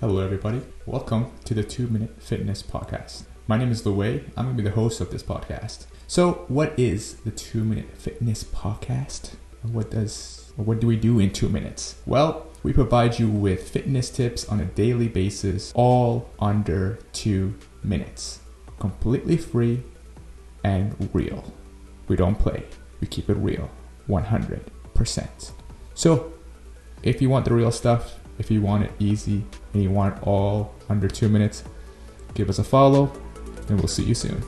Hello, everybody. Welcome to the Two Minute Fitness Podcast. My name is Luwei. I'm going to be the host of this podcast. So, what is the Two Minute Fitness Podcast? What does what do we do in two minutes? Well, we provide you with fitness tips on a daily basis, all under two minutes, completely free and real. We don't play. We keep it real, 100%. So, if you want the real stuff, if you want it easy, and you want it all under two minutes, give us a follow, and we'll see you soon.